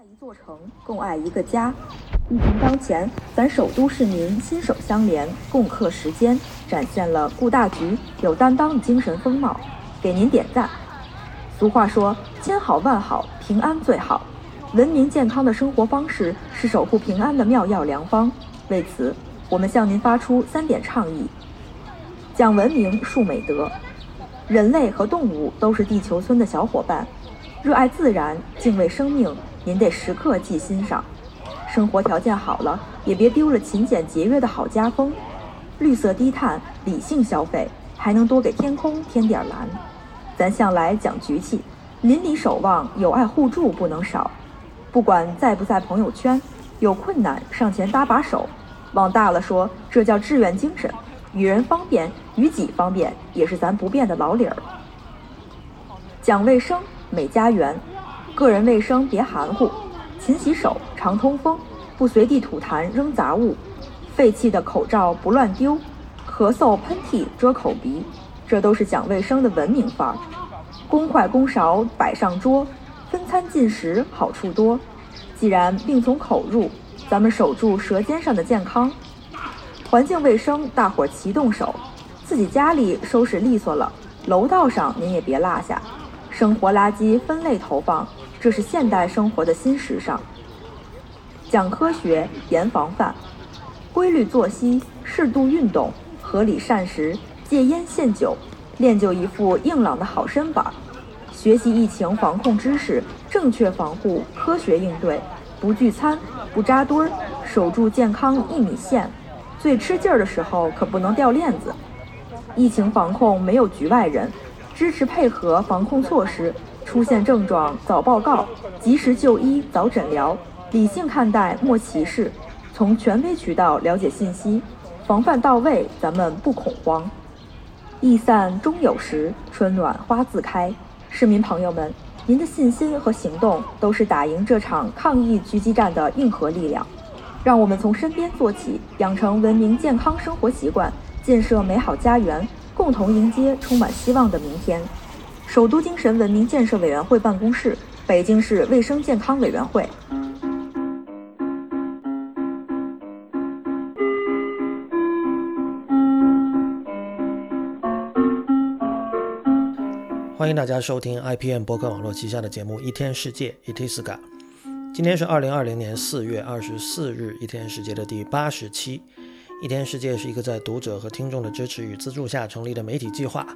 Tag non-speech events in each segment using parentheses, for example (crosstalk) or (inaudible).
爱一座城，共爱一个家。疫情当前，咱首都市民心手相连，共克时艰，展现了顾大局、有担当的精神风貌，给您点赞。俗话说：“千好万好，平安最好。”文明健康的生活方式是守护平安的妙药良方。为此，我们向您发出三点倡议：讲文明，树美德。人类和动物都是地球村的小伙伴，热爱自然，敬畏生命。您得时刻记心上，生活条件好了，也别丢了勤俭节约的好家风。绿色低碳，理性消费，还能多给天空添点蓝。咱向来讲局气，邻里守望，友爱互助不能少。不管在不在朋友圈，有困难上前搭把手。往大了说，这叫志愿精神。与人方便，与己方便，也是咱不变的老理儿。讲卫生，美家园。个人卫生别含糊，勤洗手，常通风，不随地吐痰扔杂物，废弃的口罩不乱丢，咳嗽喷嚏遮口鼻，这都是讲卫生的文明范儿。公筷公勺摆上桌，分餐进食好处多。既然病从口入，咱们守住舌尖上的健康。环境卫生，大伙齐动手，自己家里收拾利索了，楼道上您也别落下。生活垃圾分类投放。这是现代生活的新时尚。讲科学，严防范，规律作息，适度运动，合理膳食，戒烟限酒，练就一副硬朗的好身板。学习疫情防控知识，正确防护，科学应对，不聚餐，不扎堆儿，守住健康一米线。最吃劲儿的时候可不能掉链子。疫情防控没有局外人，支持配合防控措施。出现症状早报告，及时就医早诊疗，理性看待莫歧视，从权威渠道了解信息，防范到位，咱们不恐慌。疫散终有时，春暖花自开。市民朋友们，您的信心和行动都是打赢这场抗疫狙击战的硬核力量。让我们从身边做起，养成文明健康生活习惯，建设美好家园，共同迎接充满希望的明天。首都精神文明建设委员会办公室，北京市卫生健康委员会。欢迎大家收听 IPM 博客网络旗下的节目《一天世界》（Itiska）。今天是二零二零年四月二十四日，《一天世界》的第八十期。一天世界是一个在读者和听众的支持与资助下成立的媒体计划。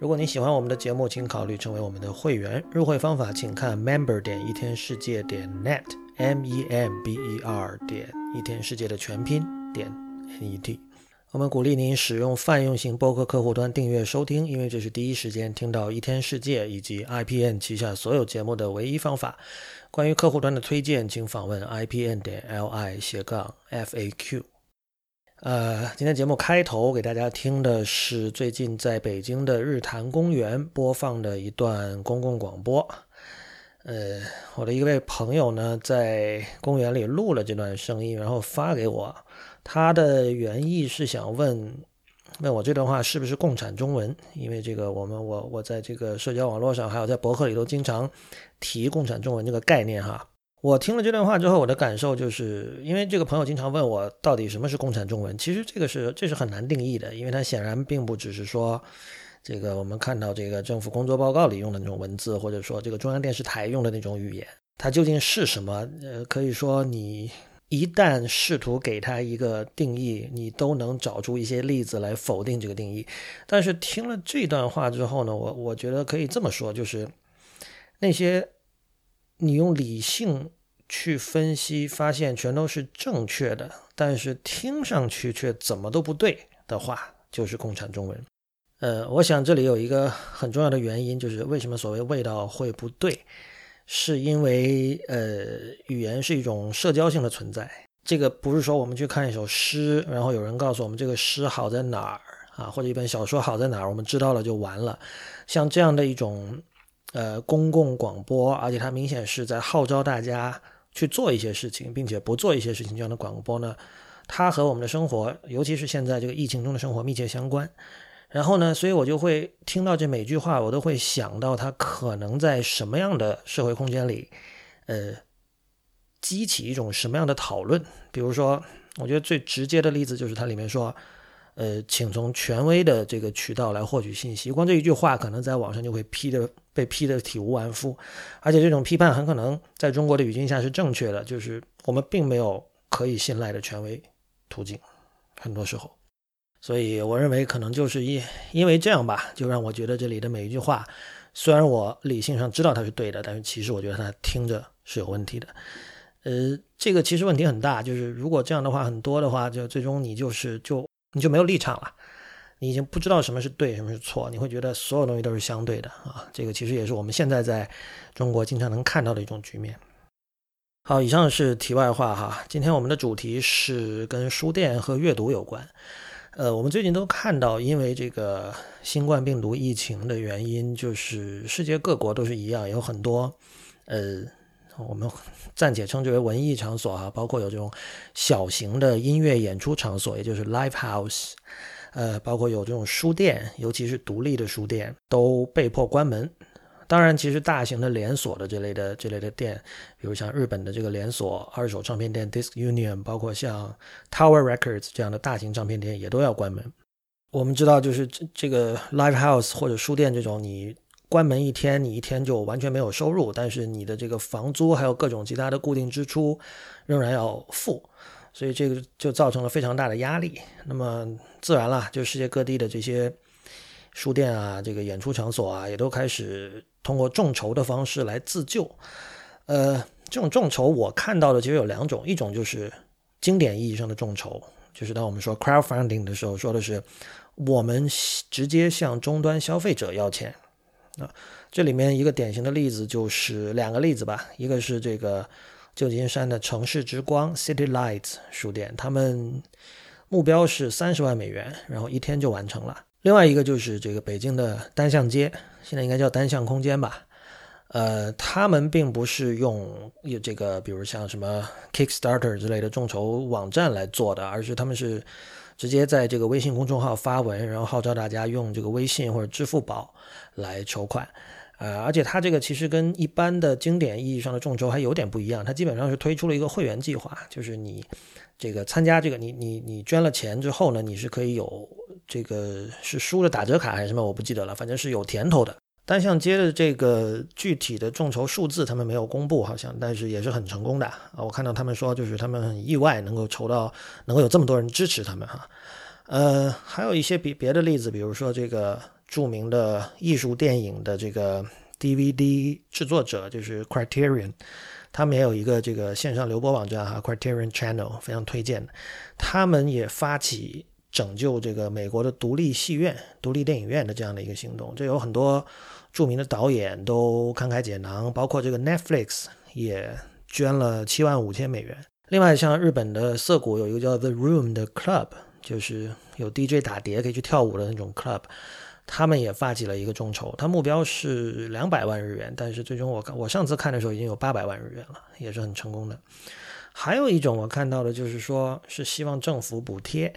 如果你喜欢我们的节目，请考虑成为我们的会员。入会方法请看 member 点一天世界点 net，m e m b e r 点一天世界的全拼点 n e t。我们鼓励您使用泛用型播客客户端订阅收听，因为这是第一时间听到一天世界以及 IPN 旗下所有节目的唯一方法。关于客户端的推荐，请访问 IPN 点 l i 斜杠 f a q。呃，今天节目开头给大家听的是最近在北京的日坛公园播放的一段公共广播。呃，我的一位朋友呢，在公园里录了这段声音，然后发给我。他的原意是想问问我这段话是不是共产中文，因为这个我们我我在这个社交网络上还有在博客里都经常提共产中文这个概念哈。我听了这段话之后，我的感受就是，因为这个朋友经常问我到底什么是共产中文，其实这个是这是很难定义的，因为它显然并不只是说，这个我们看到这个政府工作报告里用的那种文字，或者说这个中央电视台用的那种语言，它究竟是什么？呃，可以说你一旦试图给它一个定义，你都能找出一些例子来否定这个定义。但是听了这段话之后呢，我我觉得可以这么说，就是那些。你用理性去分析，发现全都是正确的，但是听上去却怎么都不对的话，就是共产中文。呃，我想这里有一个很重要的原因，就是为什么所谓味道会不对，是因为呃，语言是一种社交性的存在。这个不是说我们去看一首诗，然后有人告诉我们这个诗好在哪儿啊，或者一本小说好在哪儿，我们知道了就完了。像这样的一种。呃，公共广播，而且它明显是在号召大家去做一些事情，并且不做一些事情。这样的广播呢，它和我们的生活，尤其是现在这个疫情中的生活密切相关。然后呢，所以我就会听到这每句话，我都会想到它可能在什么样的社会空间里，呃，激起一种什么样的讨论？比如说，我觉得最直接的例子就是它里面说，呃，请从权威的这个渠道来获取信息。光这一句话，可能在网上就会批的被批的体无完肤，而且这种批判很可能在中国的语境下是正确的，就是我们并没有可以信赖的权威途径，很多时候。所以我认为可能就是因因为这样吧，就让我觉得这里的每一句话，虽然我理性上知道它是对的，但是其实我觉得它听着是有问题的。呃，这个其实问题很大，就是如果这样的话很多的话，就最终你就是就你就没有立场了，你已经不知道什么是对，什么是错，你会觉得所有东西都是相对的啊。这个其实也是我们现在在中国经常能看到的一种局面。好，以上是题外话哈。今天我们的主题是跟书店和阅读有关。呃，我们最近都看到，因为这个新冠病毒疫情的原因，就是世界各国都是一样，有很多呃。我们暂且称之为文艺场所哈，包括有这种小型的音乐演出场所，也就是 live house，呃，包括有这种书店，尤其是独立的书店都被迫关门。当然，其实大型的连锁的这类的这类的店，比如像日本的这个连锁二手唱片店 Disc Union，包括像 Tower Records 这样的大型唱片店也都要关门。我们知道，就是这这个 live house 或者书店这种你。关门一天，你一天就完全没有收入，但是你的这个房租还有各种其他的固定支出仍然要付，所以这个就造成了非常大的压力。那么自然了，就世界各地的这些书店啊，这个演出场所啊，也都开始通过众筹的方式来自救。呃，这种众筹我看到的其实有两种，一种就是经典意义上的众筹，就是当我们说 crowdfunding 的时候，说的是我们直接向终端消费者要钱。啊，这里面一个典型的例子就是两个例子吧，一个是这个旧金山的城市之光 City Lights 书店，他们目标是三十万美元，然后一天就完成了。另外一个就是这个北京的单向街，现在应该叫单向空间吧，呃，他们并不是用这个，比如像什么 Kickstarter 之类的众筹网站来做的，而是他们是。直接在这个微信公众号发文，然后号召大家用这个微信或者支付宝来筹款，呃，而且它这个其实跟一般的经典意义上的众筹还有点不一样，它基本上是推出了一个会员计划，就是你这个参加这个，你你你捐了钱之后呢，你是可以有这个是书的打折卡还是什么，我不记得了，反正是有甜头的。单向街的这个具体的众筹数字他们没有公布，好像，但是也是很成功的啊！我看到他们说，就是他们很意外能够筹到，能够有这么多人支持他们哈。呃，还有一些别别的例子，比如说这个著名的艺术电影的这个 DVD 制作者，就是 Criterion，他们也有一个这个线上流播网站哈，Criterion Channel 非常推荐。他们也发起。拯救这个美国的独立戏院、独立电影院的这样的一个行动，这有很多著名的导演都慷慨解囊，包括这个 Netflix 也捐了七万五千美元。另外，像日本的涩谷有一个叫 The Room 的 Club，就是有 DJ 打碟可以去跳舞的那种 Club，他们也发起了一个众筹，他目标是两百万日元，但是最终我看我上次看的时候已经有八百万日元了，也是很成功的。还有一种我看到的就是说是希望政府补贴。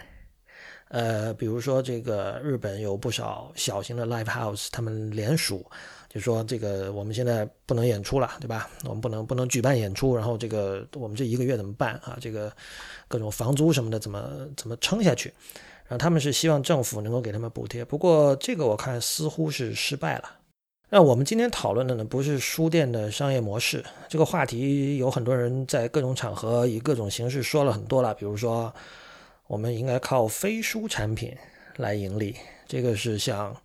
呃，比如说这个日本有不少小型的 live house，他们联署，就说这个我们现在不能演出了，对吧？我们不能不能举办演出，然后这个我们这一个月怎么办啊？这个各种房租什么的怎么怎么撑下去？然后他们是希望政府能够给他们补贴，不过这个我看似乎是失败了。那我们今天讨论的呢，不是书店的商业模式，这个话题有很多人在各种场合以各种形式说了很多了，比如说。我们应该靠非书产品来盈利，这个是像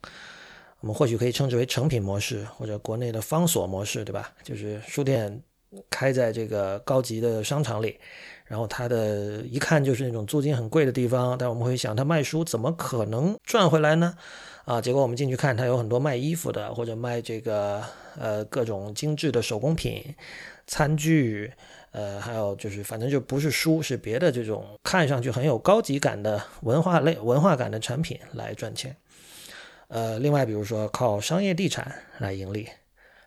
我们或许可以称之为成品模式，或者国内的方所模式，对吧？就是书店开在这个高级的商场里，然后它的一看就是那种租金很贵的地方，但我们会想，它卖书怎么可能赚回来呢？啊，结果我们进去看，它有很多卖衣服的，或者卖这个呃各种精致的手工品、餐具。呃，还有就是，反正就不是书，是别的这种看上去很有高级感的文化类、文化感的产品来赚钱。呃，另外比如说靠商业地产来盈利，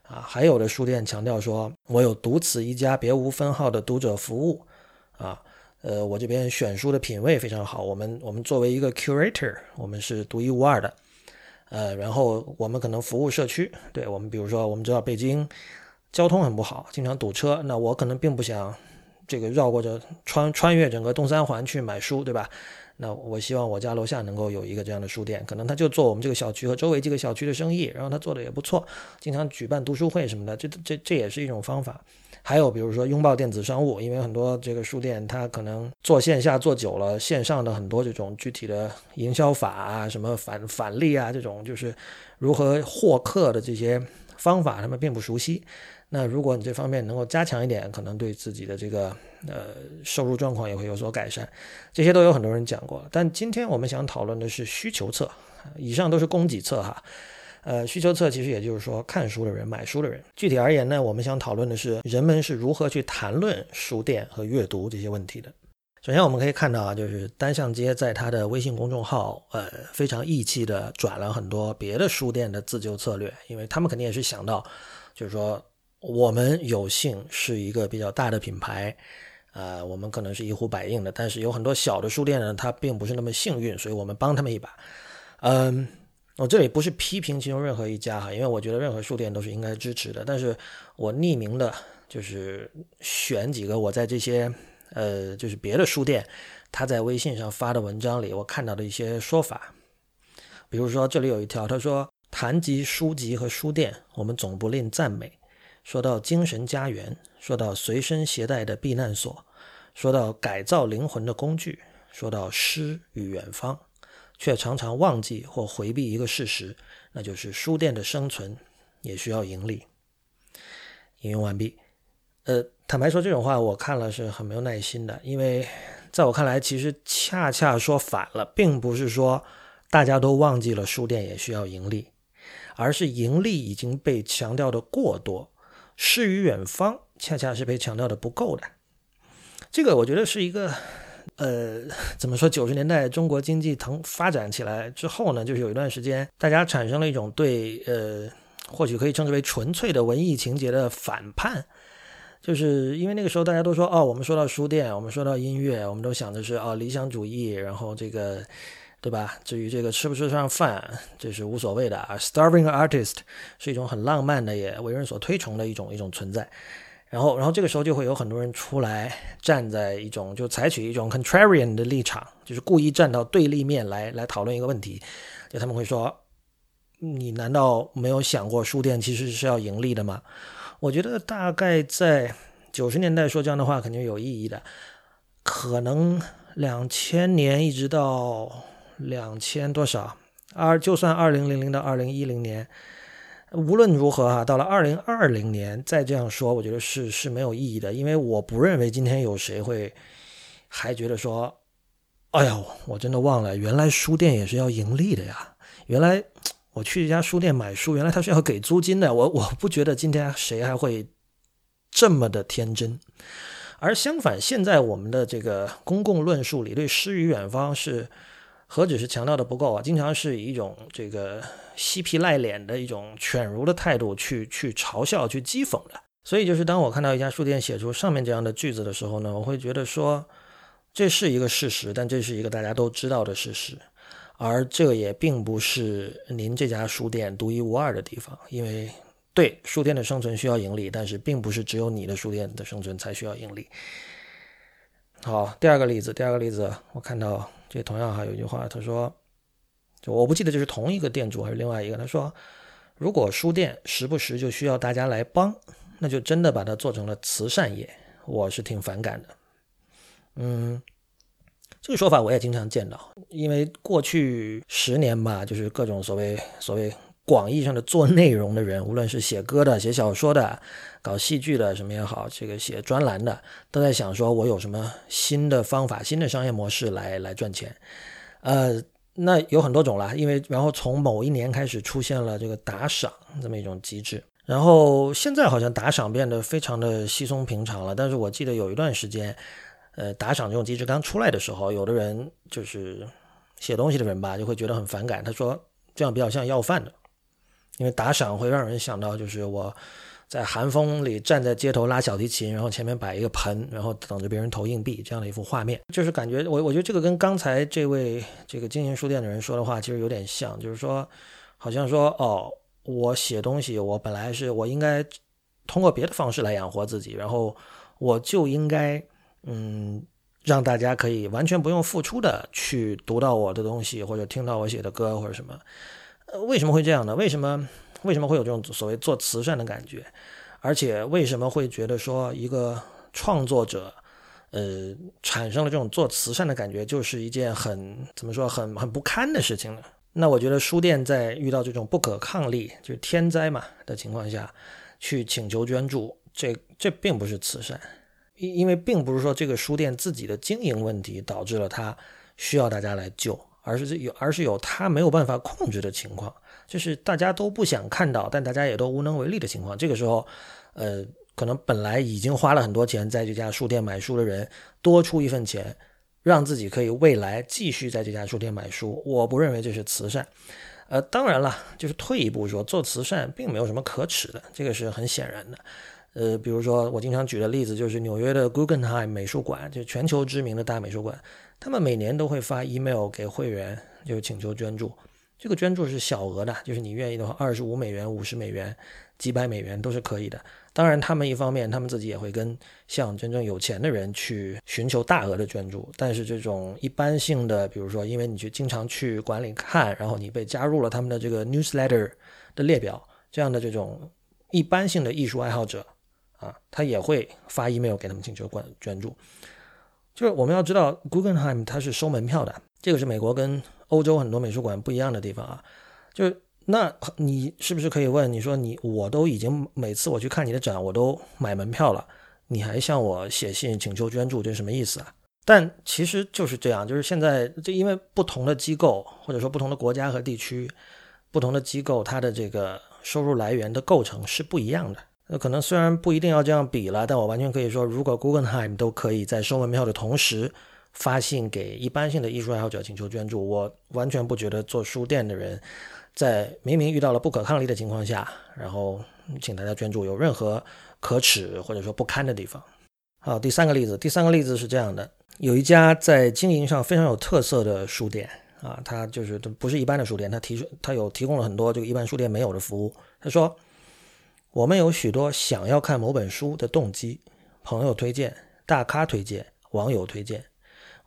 啊，还有的书店强调说，我有独此一家、别无分号的读者服务，啊，呃，我这边选书的品味非常好，我们我们作为一个 curator，我们是独一无二的，呃，然后我们可能服务社区，对我们比如说我们知道北京。交通很不好，经常堵车。那我可能并不想这个绕过着穿穿越整个东三环去买书，对吧？那我希望我家楼下能够有一个这样的书店，可能他就做我们这个小区和周围几个小区的生意，然后他做的也不错，经常举办读书会什么的，这这这也是一种方法。还有比如说拥抱电子商务，因为很多这个书店它可能做线下做久了，线上的很多这种具体的营销法啊，什么返返利啊，这种就是如何获客的这些方法，他们并不熟悉。那如果你这方面能够加强一点，可能对自己的这个呃收入状况也会有所改善。这些都有很多人讲过，但今天我们想讨论的是需求侧，以上都是供给侧哈。呃，需求侧其实也就是说看书的人、买书的人。具体而言呢，我们想讨论的是人们是如何去谈论书店和阅读这些问题的。首先我们可以看到啊，就是单向街在他的微信公众号，呃，非常义气的转了很多别的书店的自救策略，因为他们肯定也是想到，就是说。我们有幸是一个比较大的品牌，呃，我们可能是一呼百应的，但是有很多小的书店呢，它并不是那么幸运，所以我们帮他们一把。嗯，我这里不是批评其中任何一家哈，因为我觉得任何书店都是应该支持的，但是我匿名的，就是选几个我在这些呃，就是别的书店他在微信上发的文章里，我看到的一些说法，比如说这里有一条，他说谈及书籍和书店，我们总不吝赞美。说到精神家园，说到随身携带的避难所，说到改造灵魂的工具，说到诗与远方，却常常忘记或回避一个事实，那就是书店的生存也需要盈利。引用完毕。呃，坦白说，这种话我看了是很没有耐心的，因为在我看来，其实恰恰说反了，并不是说大家都忘记了书店也需要盈利，而是盈利已经被强调的过多。诗与远方恰恰是被强调的不够的，这个我觉得是一个，呃，怎么说？九十年代中国经济腾发展起来之后呢，就是有一段时间，大家产生了一种对，呃，或许可以称之为纯粹的文艺情节的反叛，就是因为那个时候大家都说，哦，我们说到书店，我们说到音乐，我们都想的是，哦，理想主义，然后这个。对吧？至于这个吃不吃上饭，这是无所谓的啊。Starving artist 是一种很浪漫的，也为人所推崇的一种一种存在。然后，然后这个时候就会有很多人出来，站在一种就采取一种 contrarian 的立场，就是故意站到对立面来来讨论一个问题。就他们会说：“你难道没有想过书店其实是要盈利的吗？”我觉得大概在九十年代说这样的话肯定有意义的，可能两千年一直到。两千多少？二就算二零零零到二零一零年，无论如何哈，到了二零二零年再这样说，我觉得是是没有意义的，因为我不认为今天有谁会还觉得说，哎呀，我真的忘了，原来书店也是要盈利的呀！原来我去一家书店买书，原来他是要给租金的。我我不觉得今天谁还会这么的天真，而相反，现在我们的这个公共论述里对诗与远方是。何止是强调的不够啊，经常是以一种这个嬉皮赖脸的一种犬儒的态度去去嘲笑、去讥讽的。所以，就是当我看到一家书店写出上面这样的句子的时候呢，我会觉得说，这是一个事实，但这是一个大家都知道的事实，而这也并不是您这家书店独一无二的地方。因为，对书店的生存需要盈利，但是并不是只有你的书店的生存才需要盈利。好，第二个例子，第二个例子，我看到。这同样还有一句话，他说：“就我不记得这是同一个店主还是另外一个。”他说：“如果书店时不时就需要大家来帮，那就真的把它做成了慈善业。”我是挺反感的。嗯，这个说法我也经常见到，因为过去十年吧，就是各种所谓所谓。广义上的做内容的人，无论是写歌的、写小说的、搞戏剧的什么也好，这个写专栏的，都在想说，我有什么新的方法、新的商业模式来来赚钱。呃，那有很多种了，因为然后从某一年开始出现了这个打赏这么一种机制，然后现在好像打赏变得非常的稀松平常了。但是我记得有一段时间，呃，打赏这种机制刚出来的时候，有的人就是写东西的人吧，就会觉得很反感。他说这样比较像要饭的。因为打赏会让人想到，就是我在寒风里站在街头拉小提琴，然后前面摆一个盆，然后等着别人投硬币这样的一幅画面，就是感觉我我觉得这个跟刚才这位这个经营书店的人说的话其实有点像，就是说好像说哦，我写东西，我本来是我应该通过别的方式来养活自己，然后我就应该嗯，让大家可以完全不用付出的去读到我的东西，或者听到我写的歌或者什么。为什么会这样呢？为什么为什么会有这种所谓做慈善的感觉？而且为什么会觉得说一个创作者，呃，产生了这种做慈善的感觉，就是一件很怎么说很很不堪的事情呢？那我觉得书店在遇到这种不可抗力，就是天灾嘛的情况下，去请求捐助，这这并不是慈善，因因为并不是说这个书店自己的经营问题导致了它需要大家来救，而是有而是有他没有办法控制的情况。就是大家都不想看到，但大家也都无能为力的情况。这个时候，呃，可能本来已经花了很多钱在这家书店买书的人，多出一份钱，让自己可以未来继续在这家书店买书。我不认为这是慈善。呃，当然了，就是退一步说，做慈善并没有什么可耻的，这个是很显然的。呃，比如说我经常举的例子就是纽约的 Guggenheim 美术馆，就全球知名的大美术馆，他们每年都会发 email 给会员，就请求捐助。这个捐助是小额的，就是你愿意的话，二十五美元、五十美元、几百美元都是可以的。当然，他们一方面他们自己也会跟像真正有钱的人去寻求大额的捐助，但是这种一般性的，比如说因为你去经常去馆里看，然后你被加入了他们的这个 newsletter 的列表，这样的这种一般性的艺术爱好者啊，他也会发 email 给他们请求捐捐助。就是我们要知道，Guggenheim 它是收门票的，这个是美国跟。欧洲很多美术馆不一样的地方啊，就那你是不是可以问？你说你我都已经每次我去看你的展，我都买门票了，你还向我写信请求捐助，这什么意思啊？但其实就是这样，就是现在这因为不同的机构或者说不同的国家和地区，不同的机构它的这个收入来源的构成是不一样的。那可能虽然不一定要这样比了，但我完全可以说，如果 Guggenheim 都可以在收门票的同时。发信给一般性的艺术爱好者请求捐助，我完全不觉得做书店的人在明明遇到了不可抗力的情况下，然后请大家捐助有任何可耻或者说不堪的地方。好，第三个例子，第三个例子是这样的：有一家在经营上非常有特色的书店啊，它就是不是一般的书店，它提出它有提供了很多这个一般书店没有的服务。他说，我们有许多想要看某本书的动机，朋友推荐、大咖推荐、网友推荐。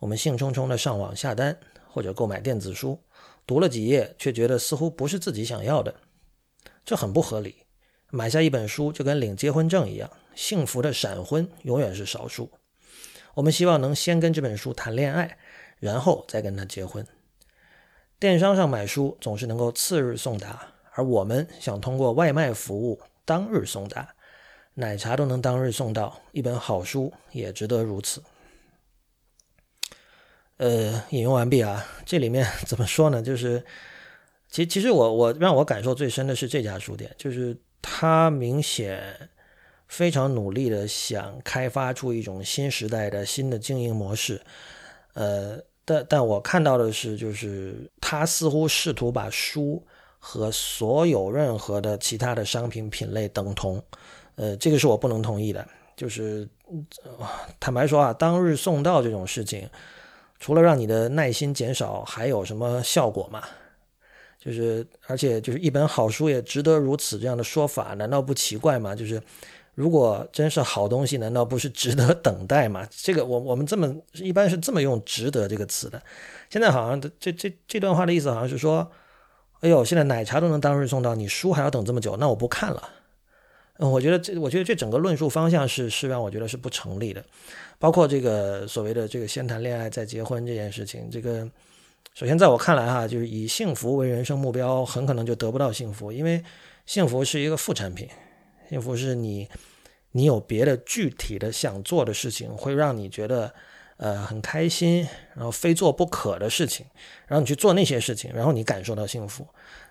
我们兴冲冲的上网下单或者购买电子书，读了几页却觉得似乎不是自己想要的，这很不合理。买下一本书就跟领结婚证一样，幸福的闪婚永远是少数。我们希望能先跟这本书谈恋爱，然后再跟他结婚。电商上买书总是能够次日送达，而我们想通过外卖服务当日送达，奶茶都能当日送到，一本好书也值得如此。呃，引用完毕啊。这里面怎么说呢？就是，其其实我我让我感受最深的是这家书店，就是他明显非常努力的想开发出一种新时代的新的经营模式。呃，但但我看到的是，就是他似乎试图把书和所有任何的其他的商品品类等同。呃，这个是我不能同意的。就是坦白说啊，当日送到这种事情。除了让你的耐心减少，还有什么效果吗？就是，而且就是一本好书也值得如此这样的说法，难道不奇怪吗？就是，如果真是好东西，难道不是值得等待吗？这个我我们这么一般是这么用“值得”这个词的。现在好像这这这段话的意思好像是说，哎呦，现在奶茶都能当日送到，你书还要等这么久，那我不看了。嗯，我觉得这我觉得这整个论述方向是是让我觉得是不成立的。包括这个所谓的这个先谈恋爱再结婚这件事情，这个首先在我看来哈，就是以幸福为人生目标，很可能就得不到幸福，因为幸福是一个副产品，幸福是你你有别的具体的想做的事情，会让你觉得呃很开心，然后非做不可的事情，然后你去做那些事情，然后你感受到幸福。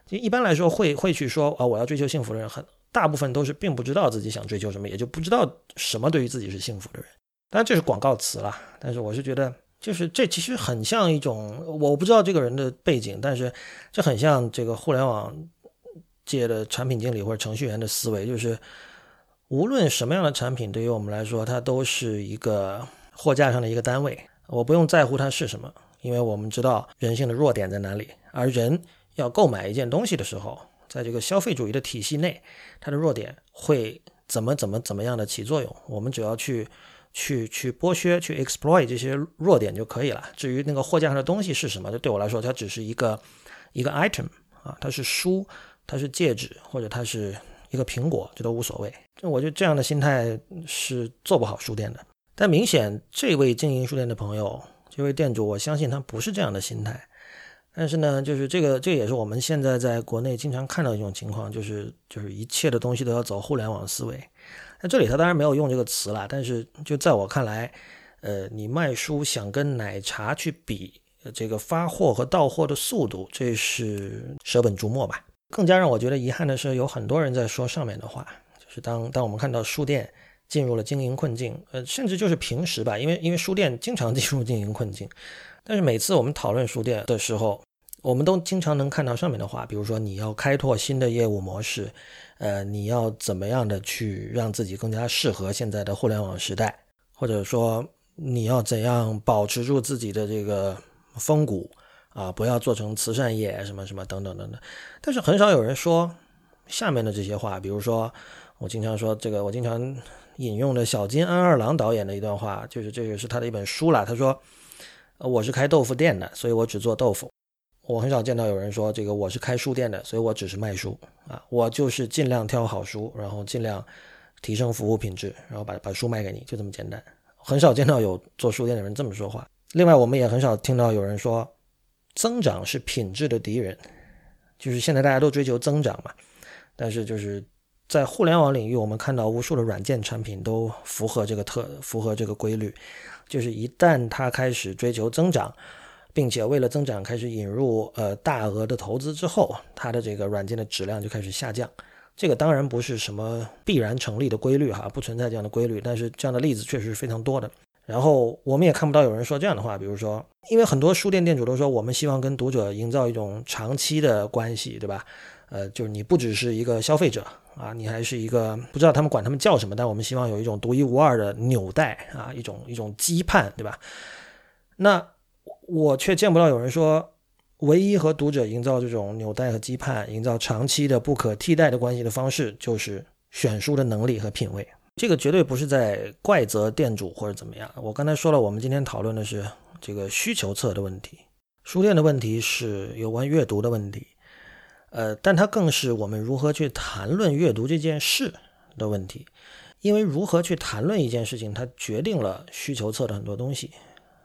就一般来说会会去说啊我要追求幸福的人，很大部分都是并不知道自己想追求什么，也就不知道什么对于自己是幸福的人。当然这是广告词了，但是我是觉得，就是这其实很像一种，我不知道这个人的背景，但是这很像这个互联网界的产品经理或者程序员的思维，就是无论什么样的产品，对于我们来说，它都是一个货架上的一个单位，我不用在乎它是什么，因为我们知道人性的弱点在哪里，而人要购买一件东西的时候，在这个消费主义的体系内，它的弱点会怎么怎么怎么样的起作用，我们只要去。去去剥削、去 exploit 这些弱点就可以了。至于那个货架上的东西是什么，就对我来说，它只是一个一个 item 啊，它是书，它是戒指，或者它是一个苹果，这都无所谓。我觉得这样的心态是做不好书店的。但明显，这位经营书店的朋友，这位店主，我相信他不是这样的心态。但是呢，就是这个，这也是我们现在在国内经常看到一种情况，就是就是一切的东西都要走互联网思维。那这里他当然没有用这个词了，但是就在我看来，呃，你卖书想跟奶茶去比这个发货和到货的速度，这是舍本逐末吧。更加让我觉得遗憾的是，有很多人在说上面的话，就是当当我们看到书店进入了经营困境，呃，甚至就是平时吧，因为因为书店经常 (laughs) 进入经营困境。但是每次我们讨论书店的时候，我们都经常能看到上面的话，比如说你要开拓新的业务模式，呃，你要怎么样的去让自己更加适合现在的互联网时代，或者说你要怎样保持住自己的这个风骨啊，不要做成慈善业什么什么等等等等。但是很少有人说下面的这些话，比如说我经常说这个，我经常引用的小金安二郎导演的一段话，就是这个是他的一本书啦，他说。我是开豆腐店的，所以我只做豆腐。我很少见到有人说这个我是开书店的，所以我只是卖书啊。我就是尽量挑好书，然后尽量提升服务品质，然后把把书卖给你，就这么简单。很少见到有做书店的人这么说话。另外，我们也很少听到有人说增长是品质的敌人，就是现在大家都追求增长嘛。但是就是在互联网领域，我们看到无数的软件产品都符合这个特符合这个规律。就是一旦它开始追求增长，并且为了增长开始引入呃大额的投资之后，它的这个软件的质量就开始下降。这个当然不是什么必然成立的规律哈，不存在这样的规律，但是这样的例子确实是非常多的。然后我们也看不到有人说这样的话，比如说，因为很多书店店主都说我们希望跟读者营造一种长期的关系，对吧？呃，就是你不只是一个消费者。啊，你还是一个不知道他们管他们叫什么，但我们希望有一种独一无二的纽带啊，一种一种羁绊，对吧？那我却见不到有人说，唯一和读者营造这种纽带和羁绊，营造长期的不可替代的关系的方式，就是选书的能力和品味。这个绝对不是在怪责店主或者怎么样。我刚才说了，我们今天讨论的是这个需求侧的问题，书店的问题是有关阅读的问题。呃，但它更是我们如何去谈论阅读这件事的问题，因为如何去谈论一件事情，它决定了需求侧的很多东西。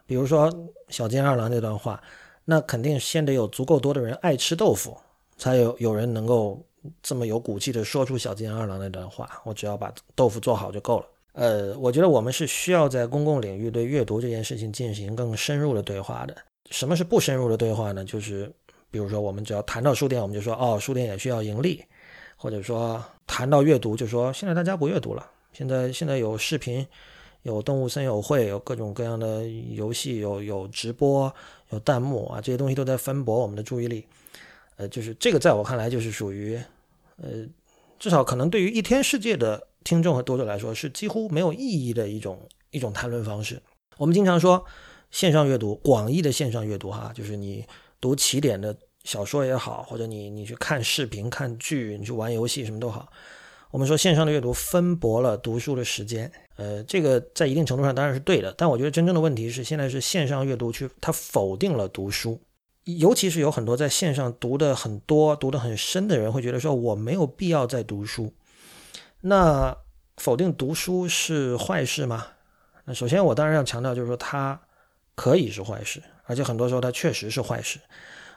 比如说小金二郎那段话，那肯定先得有足够多的人爱吃豆腐，才有有人能够这么有骨气的说出小金二郎那段话。我只要把豆腐做好就够了。呃，我觉得我们是需要在公共领域对阅读这件事情进行更深入的对话的。什么是不深入的对话呢？就是。比如说，我们只要谈到书店，我们就说哦，书店也需要盈利；或者说谈到阅读，就说现在大家不阅读了，现在现在有视频，有动物森友会，有各种各样的游戏，有有直播，有弹幕啊，这些东西都在分薄我们的注意力。呃，就是这个，在我看来，就是属于呃，至少可能对于一天世界的听众和读者来说，是几乎没有意义的一种一种谈论方式。我们经常说线上阅读，广义的线上阅读，哈，就是你。读起点的小说也好，或者你你去看视频、看剧，你去玩游戏什么都好。我们说线上的阅读分薄了读书的时间，呃，这个在一定程度上当然是对的。但我觉得真正的问题是，现在是线上阅读去它否定了读书，尤其是有很多在线上读的很多、读的很深的人会觉得说我没有必要再读书。那否定读书是坏事吗？那首先我当然要强调，就是说它可以是坏事。而且很多时候它确实是坏事，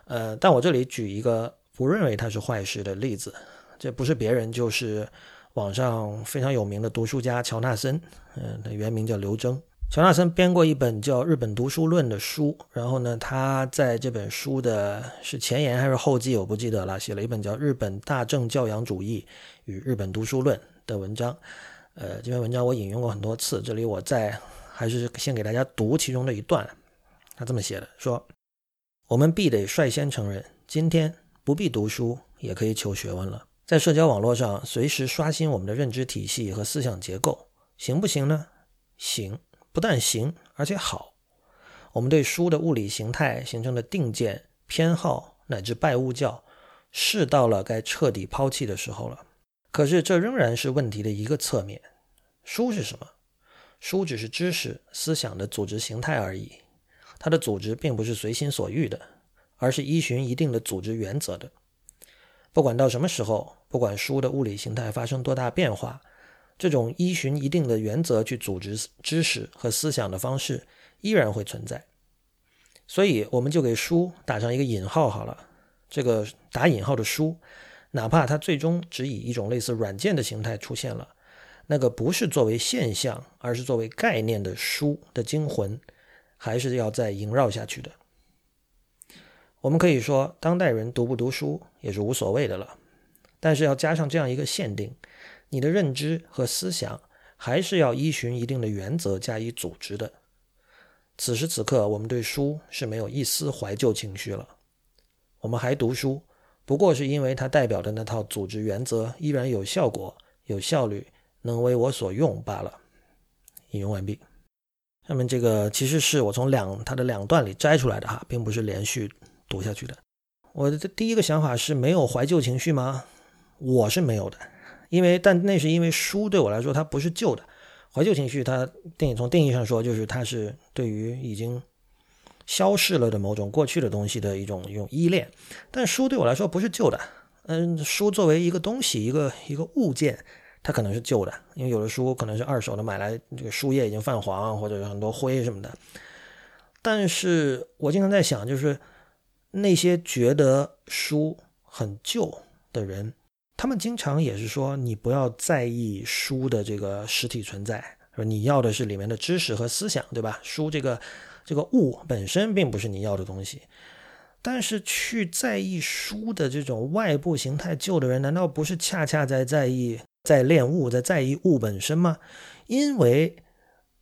呃，但我这里举一个不认为它是坏事的例子，这不是别人，就是网上非常有名的读书家乔纳森，嗯，他原名叫刘征。乔纳森编过一本叫《日本读书论》的书，然后呢，他在这本书的是前言还是后记，我不记得了，写了一本叫《日本大正教养主义与日本读书论》的文章，呃，这篇文章我引用过很多次，这里我再还是先给大家读其中的一段。他这么写的：说，我们必得率先承认，今天不必读书也可以求学问了。在社交网络上随时刷新我们的认知体系和思想结构，行不行呢？行，不但行，而且好。我们对书的物理形态形成的定见、偏好乃至拜物教，是到了该彻底抛弃的时候了。可是，这仍然是问题的一个侧面。书是什么？书只是知识思想的组织形态而已，它的组织并不是随心所欲的，而是依循一定的组织原则的。不管到什么时候，不管书的物理形态发生多大变化，这种依循一定的原则去组织知识和思想的方式依然会存在。所以，我们就给书打上一个引号好了。这个打引号的书，哪怕它最终只以一种类似软件的形态出现了。那个不是作为现象，而是作为概念的书的精魂，还是要再萦绕下去的。我们可以说，当代人读不读书也是无所谓的了，但是要加上这样一个限定：你的认知和思想还是要依循一定的原则加以组织的。此时此刻，我们对书是没有一丝怀旧情绪了，我们还读书，不过是因为它代表的那套组织原则依然有效果、有效率。能为我所用罢了。引用完毕。下面这个其实是我从两它的两段里摘出来的哈，并不是连续读下去的。我的第一个想法是没有怀旧情绪吗？我是没有的，因为但那是因为书对我来说它不是旧的。怀旧情绪，它电影从定义上说，就是它是对于已经消逝了的某种过去的东西的一种一种依恋。但书对我来说不是旧的。嗯，书作为一个东西，一个一个物件。它可能是旧的，因为有的书可能是二手的，买来这个书页已经泛黄，或者是很多灰什么的。但是我经常在想，就是那些觉得书很旧的人，他们经常也是说，你不要在意书的这个实体存在，说你要的是里面的知识和思想，对吧？书这个这个物本身并不是你要的东西。但是去在意书的这种外部形态旧的人，难道不是恰恰在在意？在恋物，在在意物本身吗？因为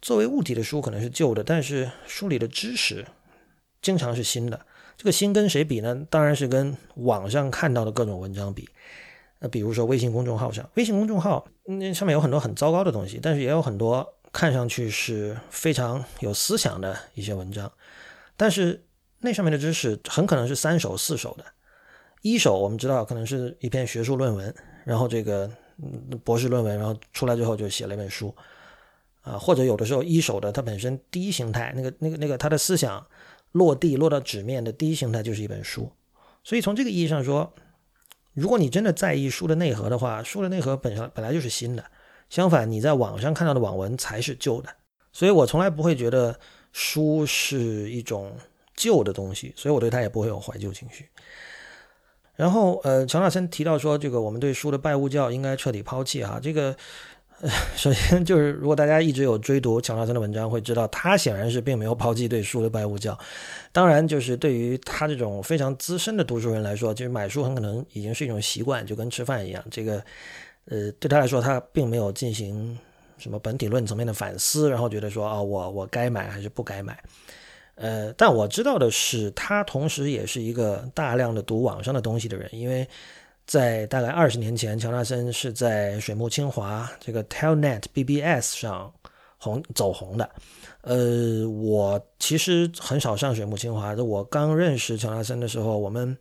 作为物体的书可能是旧的，但是书里的知识经常是新的。这个新跟谁比呢？当然是跟网上看到的各种文章比。那比如说微信公众号上，微信公众号那上面有很多很糟糕的东西，但是也有很多看上去是非常有思想的一些文章。但是那上面的知识很可能是三手、四手的。一手我们知道可能是一篇学术论文，然后这个。博士论文，然后出来之后就写了一本书，啊，或者有的时候一手的，它本身第一形态，那个那个那个他的思想落地落到纸面的第一形态就是一本书。所以从这个意义上说，如果你真的在意书的内核的话，书的内核本身本来就是新的。相反，你在网上看到的网文才是旧的。所以我从来不会觉得书是一种旧的东西，所以我对它也不会有怀旧情绪。然后，呃，乔纳森提到说，这个我们对书的拜物教应该彻底抛弃哈。这个，(laughs) 首先就是，如果大家一直有追读乔纳森的文章，会知道他显然是并没有抛弃对书的拜物教。当然，就是对于他这种非常资深的读书人来说，就是买书很可能已经是一种习惯，就跟吃饭一样。这个，呃，对他来说，他并没有进行什么本体论层面的反思，然后觉得说，啊，我我该买还是不该买。呃，但我知道的是，他同时也是一个大量的读网上的东西的人，因为在大概二十年前，乔纳森是在水木清华这个 Telnet BBS 上红走红的。呃，我其实很少上水木清华，我刚认识乔纳森的时候，我们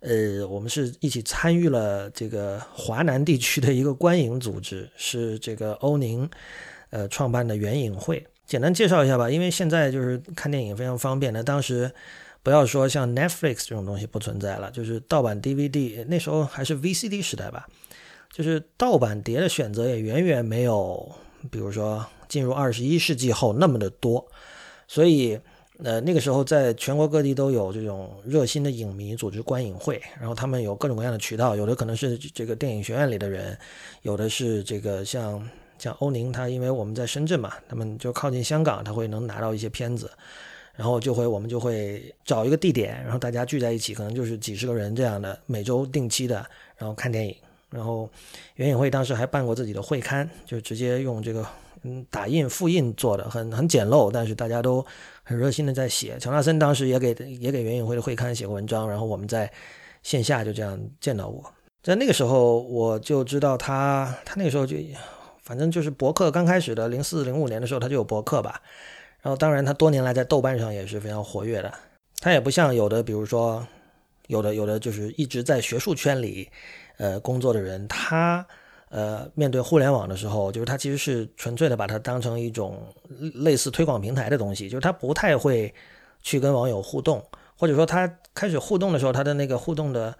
呃，我们是一起参与了这个华南地区的一个观影组织，是这个欧宁呃创办的原影会。简单介绍一下吧，因为现在就是看电影非常方便。那当时不要说像 Netflix 这种东西不存在了，就是盗版 DVD，那时候还是 VCD 时代吧，就是盗版碟的选择也远远没有，比如说进入二十一世纪后那么的多。所以，呃，那个时候在全国各地都有这种热心的影迷组织观影会，然后他们有各种各样的渠道，有的可能是这个电影学院里的人，有的是这个像。像欧宁，他因为我们在深圳嘛，他们就靠近香港，他会能拿到一些片子，然后就会我们就会找一个地点，然后大家聚在一起，可能就是几十个人这样的，每周定期的，然后看电影。然后原影会当时还办过自己的会刊，就直接用这个嗯打印复印做的，很很简陋，但是大家都很热心的在写。乔纳森当时也给也给原影会的会刊写过文章，然后我们在线下就这样见到过。在那个时候我就知道他，他那个时候就。反正就是博客刚开始的零四零五年的时候，他就有博客吧。然后当然他多年来在豆瓣上也是非常活跃的。他也不像有的，比如说有的有的就是一直在学术圈里呃工作的人，他呃，面对互联网的时候，就是他其实是纯粹的把它当成一种类似推广平台的东西，就是他不太会去跟网友互动，或者说他开始互动的时候，他的那个互动的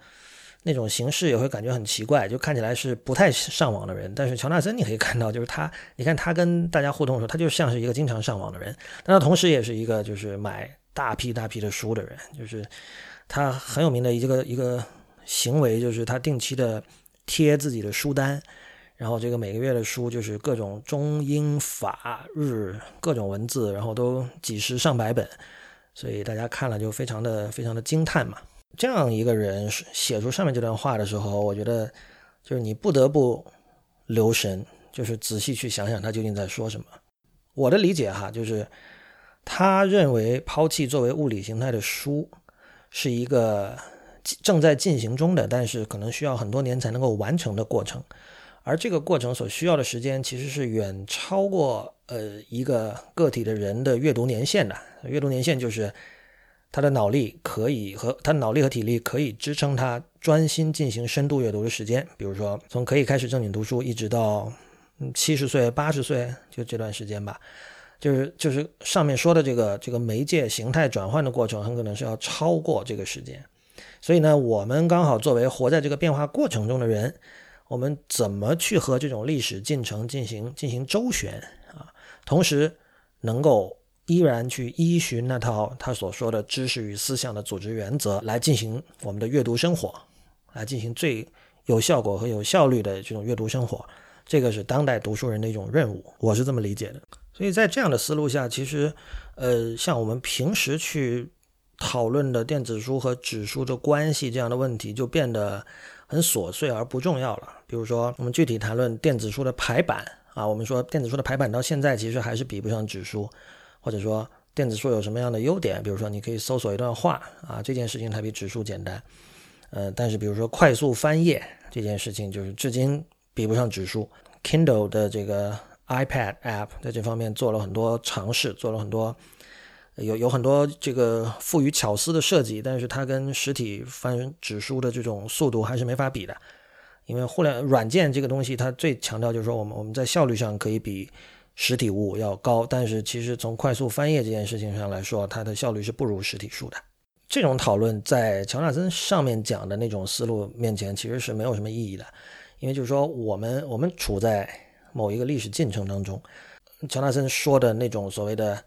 那种形式也会感觉很奇怪，就看起来是不太上网的人。但是乔纳森你可以看到，就是他，你看他跟大家互动的时候，他就像是一个经常上网的人，但他同时也是一个就是买大批大批的书的人，就是他很有名的一个一个行为，就是他定期的。贴自己的书单，然后这个每个月的书就是各种中英法日各种文字，然后都几十上百本，所以大家看了就非常的非常的惊叹嘛。这样一个人写出上面这段话的时候，我觉得就是你不得不留神，就是仔细去想想他究竟在说什么。我的理解哈，就是他认为抛弃作为物理形态的书是一个。正在进行中的，但是可能需要很多年才能够完成的过程，而这个过程所需要的时间其实是远超过呃一个个体的人的阅读年限的。阅读年限就是他的脑力可以和他脑力和体力可以支撑他专心进行深度阅读的时间。比如说，从可以开始正经读书，一直到七十岁、八十岁，就这段时间吧。就是就是上面说的这个这个媒介形态转换的过程，很可能是要超过这个时间。所以呢，我们刚好作为活在这个变化过程中的人，我们怎么去和这种历史进程进行进行周旋啊？同时能够依然去依循那套他所说的知识与思想的组织原则来进行我们的阅读生活，来进行最有效果和有效率的这种阅读生活，这个是当代读书人的一种任务，我是这么理解的。所以在这样的思路下，其实，呃，像我们平时去。讨论的电子书和纸书的关系这样的问题就变得很琐碎而不重要了。比如说，我们具体谈论电子书的排版啊，我们说电子书的排版到现在其实还是比不上纸书，或者说电子书有什么样的优点？比如说你可以搜索一段话啊，这件事情它比纸书简单。呃，但是比如说快速翻页这件事情，就是至今比不上纸书。Kindle 的这个 iPad app 在这方面做了很多尝试，做了很多。有有很多这个富于巧思的设计，但是它跟实体翻纸书的这种速度还是没法比的，因为互联软件这个东西，它最强调就是说我们我们在效率上可以比实体物要高，但是其实从快速翻页这件事情上来说，它的效率是不如实体书的。这种讨论在乔纳森上面讲的那种思路面前，其实是没有什么意义的，因为就是说我们我们处在某一个历史进程当中，乔纳森说的那种所谓的。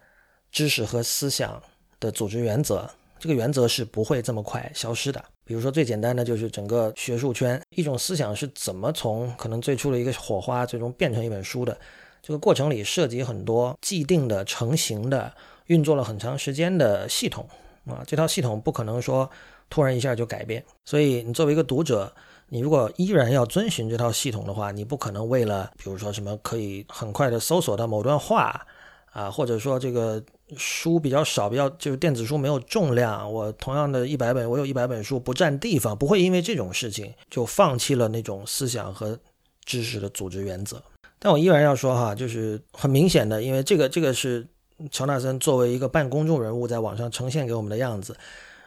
知识和思想的组织原则，这个原则是不会这么快消失的。比如说，最简单的就是整个学术圈，一种思想是怎么从可能最初的一个火花，最终变成一本书的。这个过程里涉及很多既定的、成型的、运作了很长时间的系统啊。这套系统不可能说突然一下就改变。所以，你作为一个读者，你如果依然要遵循这套系统的话，你不可能为了比如说什么可以很快的搜索到某段话啊，或者说这个。书比较少，比较就是电子书没有重量。我同样的一百本，我有一百本书不占地方，不会因为这种事情就放弃了那种思想和知识的组织原则。但我依然要说哈，就是很明显的，因为这个这个是乔纳森作为一个半公众人物在网上呈现给我们的样子。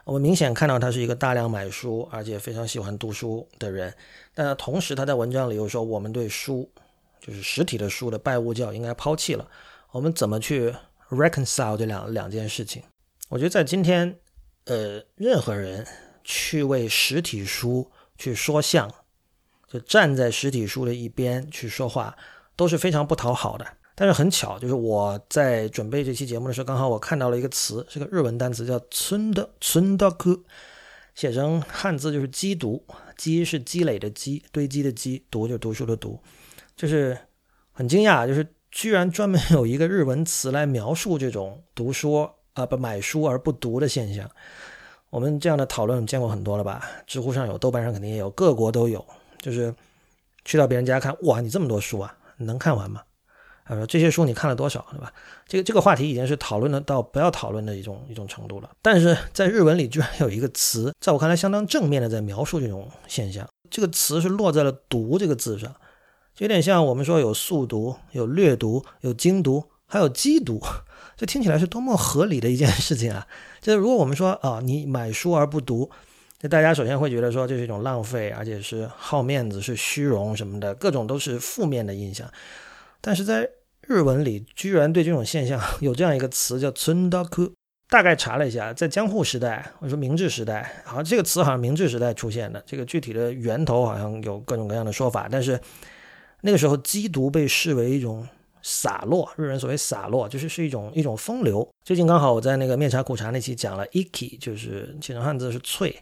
我们明显看到他是一个大量买书而且非常喜欢读书的人，但同时他在文章里又说，我们对书就是实体的书的拜物教应该抛弃了。我们怎么去？reconcile 这两两件事情，我觉得在今天，呃，任何人去为实体书去说相，就站在实体书的一边去说话，都是非常不讨好的。但是很巧，就是我在准备这期节目的时候，刚好我看到了一个词，是个日文单词，叫“村的村的哥”，写成汉字就是“积读”，“积”是积累的“积”，堆积的“积”，“读”就读书的“读”，就是很惊讶，就是。居然专门有一个日文词来描述这种读书啊不买书而不读的现象。我们这样的讨论见过很多了吧？知乎上有，豆瓣上肯定也有，各国都有。就是去到别人家看，哇，你这么多书啊，能看完吗？他说这些书你看了多少，对吧？这个这个话题已经是讨论的到不要讨论的一种一种程度了。但是在日文里居然有一个词，在我看来相当正面的在描述这种现象。这个词是落在了“读”这个字上。就有点像我们说有速读、有略读、有精读，还有机读，这听起来是多么合理的一件事情啊！就是如果我们说啊，你买书而不读，大家首先会觉得说这是一种浪费，而且是好面子、是虚荣什么的，各种都是负面的印象。但是在日文里，居然对这种现象有这样一个词叫“村道库”。大概查了一下，在江户时代，或者说明治时代，好像这个词好像明治时代出现的。这个具体的源头好像有各种各样的说法，但是那个时候缉毒被视为一种洒落，日人所谓洒落，就是是一种一种风流。最近刚好我在那个面茶苦茶那期讲了 “iki”，就是写成汉字是“脆”。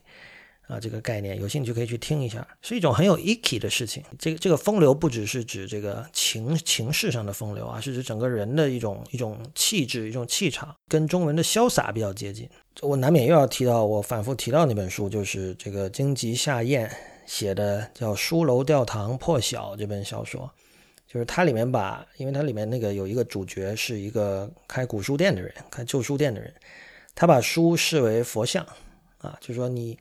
啊，这个概念有兴趣可以去听一下，是一种很有 icky 的事情。这个这个风流不只是指这个情情势上的风流啊，是指整个人的一种一种气质、一种气场，跟中文的潇洒比较接近。我难免又要提到我反复提到那本书，就是这个荆棘夏彦写的叫《书楼吊堂破晓》这本小说，就是它里面把，因为它里面那个有一个主角是一个开古书店的人，开旧书店的人，他把书视为佛像啊，就是说你。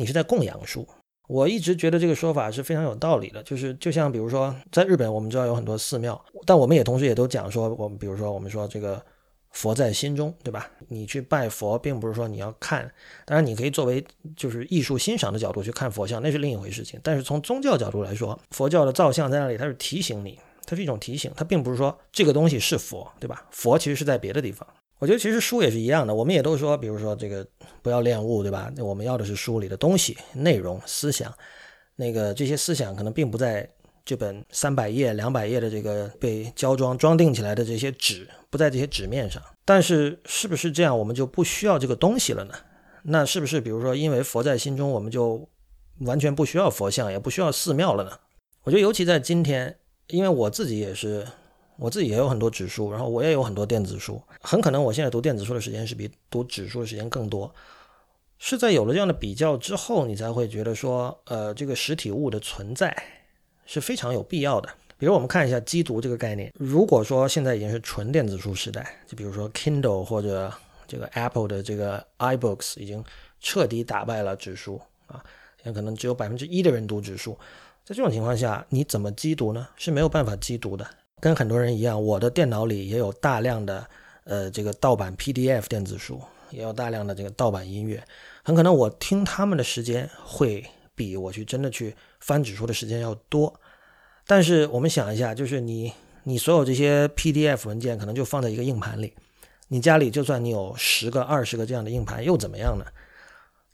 你是在供养树，我一直觉得这个说法是非常有道理的。就是就像比如说，在日本，我们知道有很多寺庙，但我们也同时也都讲说，我们比如说我们说这个佛在心中，对吧？你去拜佛，并不是说你要看，当然你可以作为就是艺术欣赏的角度去看佛像，那是另一回事情。但是从宗教角度来说，佛教的造像在那里，它是提醒你，它是一种提醒，它并不是说这个东西是佛，对吧？佛其实是在别的地方。我觉得其实书也是一样的，我们也都说，比如说这个不要恋物，对吧？我们要的是书里的东西、内容、思想。那个这些思想可能并不在这本三百页、两百页的这个被胶装装订起来的这些纸，不在这些纸面上。但是是不是这样，我们就不需要这个东西了呢？那是不是比如说，因为佛在心中，我们就完全不需要佛像，也不需要寺庙了呢？我觉得尤其在今天，因为我自己也是。我自己也有很多纸书，然后我也有很多电子书。很可能我现在读电子书的时间是比读纸书的时间更多。是在有了这样的比较之后，你才会觉得说，呃，这个实体物的存在是非常有必要的。比如我们看一下机读这个概念，如果说现在已经是纯电子书时代，就比如说 Kindle 或者这个 Apple 的这个 iBooks 已经彻底打败了纸书啊，现在可能只有百分之一的人读纸书。在这种情况下，你怎么机读呢？是没有办法机读的。跟很多人一样，我的电脑里也有大量的，呃，这个盗版 PDF 电子书，也有大量的这个盗版音乐。很可能我听他们的时间会比我去真的去翻纸书的时间要多。但是我们想一下，就是你你所有这些 PDF 文件可能就放在一个硬盘里，你家里就算你有十个、二十个这样的硬盘又怎么样呢？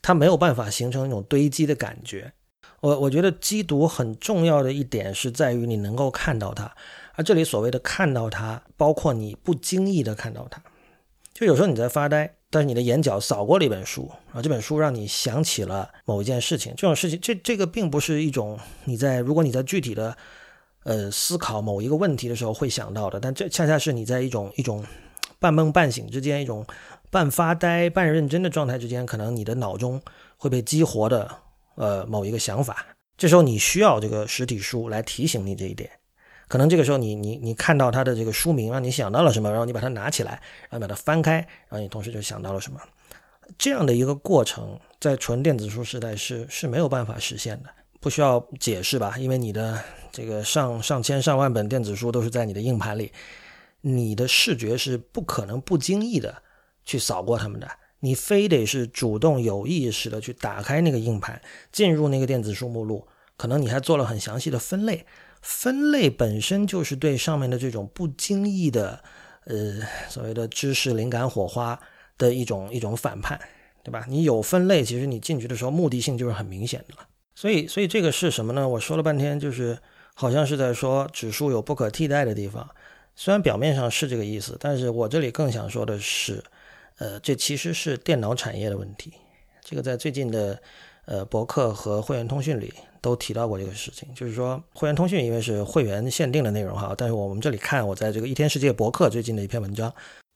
它没有办法形成一种堆积的感觉。我我觉得机读很重要的一点是在于你能够看到它。而这里所谓的看到它，包括你不经意的看到它，就有时候你在发呆，但是你的眼角扫过了一本书，啊，这本书让你想起了某一件事情。这种事情，这这个并不是一种你在如果你在具体的呃思考某一个问题的时候会想到的，但这恰恰是你在一种一种半梦半醒之间，一种半发呆半认真的状态之间，可能你的脑中会被激活的呃某一个想法。这时候你需要这个实体书来提醒你这一点。可能这个时候你你你看到它的这个书名，让你想到了什么，然后你把它拿起来，然后把它翻开，然后你同时就想到了什么，这样的一个过程，在纯电子书时代是是没有办法实现的，不需要解释吧？因为你的这个上上千上万本电子书都是在你的硬盘里，你的视觉是不可能不经意的去扫过它们的，你非得是主动有意识的去打开那个硬盘，进入那个电子书目录，可能你还做了很详细的分类。分类本身就是对上面的这种不经意的，呃，所谓的知识灵感火花的一种一种反叛，对吧？你有分类，其实你进去的时候目的性就是很明显的了。所以，所以这个是什么呢？我说了半天，就是好像是在说指数有不可替代的地方，虽然表面上是这个意思，但是我这里更想说的是，呃，这其实是电脑产业的问题。这个在最近的呃博客和会员通讯里。都提到过这个事情，就是说会员通讯因为是会员限定的内容哈，但是我们这里看我在这个一天世界博客最近的一篇文章，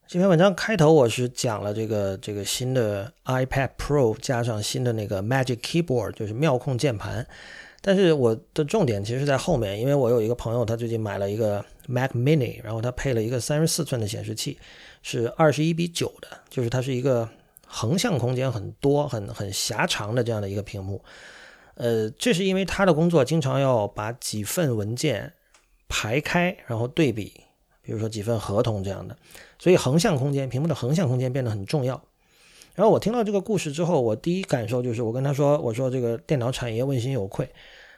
这篇文章开头我是讲了这个这个新的 iPad Pro 加上新的那个 Magic Keyboard，就是妙控键盘，但是我的重点其实是在后面，因为我有一个朋友他最近买了一个 Mac Mini，然后他配了一个三十四寸的显示器，是二十一比九的，就是它是一个横向空间很多、很很狭长的这样的一个屏幕。呃，这是因为他的工作经常要把几份文件排开，然后对比，比如说几份合同这样的，所以横向空间，屏幕的横向空间变得很重要。然后我听到这个故事之后，我第一感受就是，我跟他说：“我说这个电脑产业问心有愧。”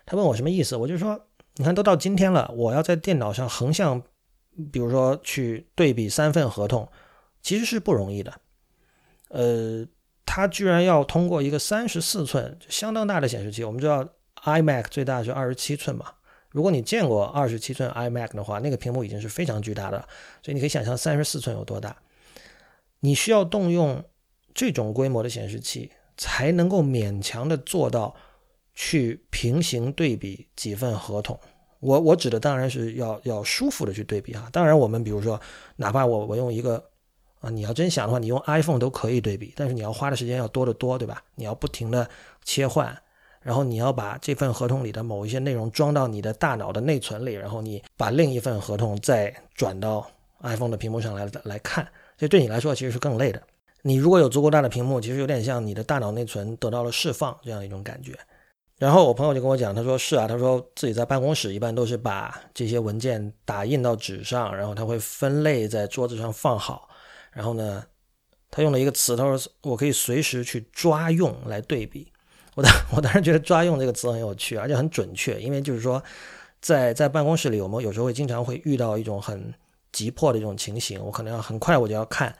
他问我什么意思，我就说：“你看，都到今天了，我要在电脑上横向，比如说去对比三份合同，其实是不容易的。呃，它居然要通过一个三十四寸相当大的显示器，我们知道 iMac 最大是二十七寸嘛。如果你见过二十七寸 iMac 的话，那个屏幕已经是非常巨大的，所以你可以想象三十四寸有多大。你需要动用。”这种规模的显示器才能够勉强的做到去平行对比几份合同。我我指的当然是要要舒服的去对比哈。当然我们比如说，哪怕我我用一个啊，你要真想的话，你用 iPhone 都可以对比，但是你要花的时间要多得多，对吧？你要不停的切换，然后你要把这份合同里的某一些内容装到你的大脑的内存里，然后你把另一份合同再转到 iPhone 的屏幕上来来看，这对你来说其实是更累的。你如果有足够大的屏幕，其实有点像你的大脑内存得到了释放这样一种感觉。然后我朋友就跟我讲，他说是啊，他说自己在办公室一般都是把这些文件打印到纸上，然后他会分类在桌子上放好。然后呢，他用了一个词，他说我可以随时去抓用来对比。我当 (laughs) 我当时觉得抓用这个词很有趣，而且很准确，因为就是说在在办公室里，我们有时候会经常会遇到一种很急迫的一种情形，我可能要很快我就要看。